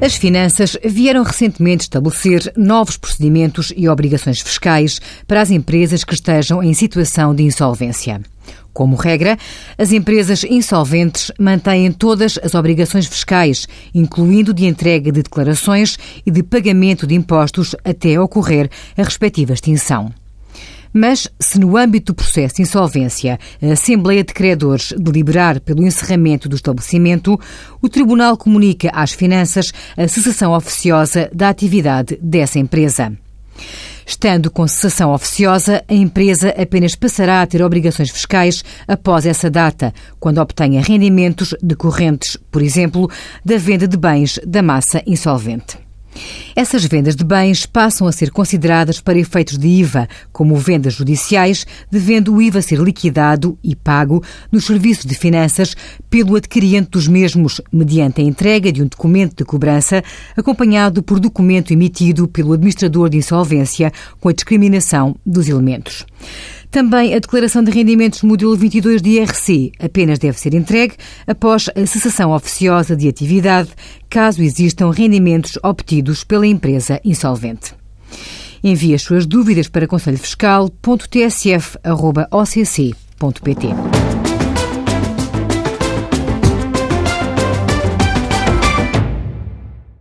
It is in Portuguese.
As finanças vieram recentemente estabelecer novos procedimentos e obrigações fiscais para as empresas que estejam em situação de insolvência. Como regra, as empresas insolventes mantêm todas as obrigações fiscais, incluindo de entrega de declarações e de pagamento de impostos até ocorrer a respectiva extinção. Mas, se no âmbito do processo de insolvência a Assembleia de Credores deliberar pelo encerramento do estabelecimento, o Tribunal comunica às finanças a cessação oficiosa da atividade dessa empresa. Estando com cessação oficiosa, a empresa apenas passará a ter obrigações fiscais após essa data, quando obtenha rendimentos decorrentes, por exemplo, da venda de bens da massa insolvente. Essas vendas de bens passam a ser consideradas para efeitos de IVA, como vendas judiciais, devendo o IVA ser liquidado e pago nos serviços de finanças pelo adquiriente dos mesmos, mediante a entrega de um documento de cobrança, acompanhado por documento emitido pelo administrador de insolvência com a discriminação dos elementos. Também a declaração de rendimentos modelo 22 de IRC apenas deve ser entregue após a cessação oficiosa de atividade, caso existam rendimentos obtidos pela empresa insolvente. Envie as suas dúvidas para conselhofiscal.tsf.occ.pt.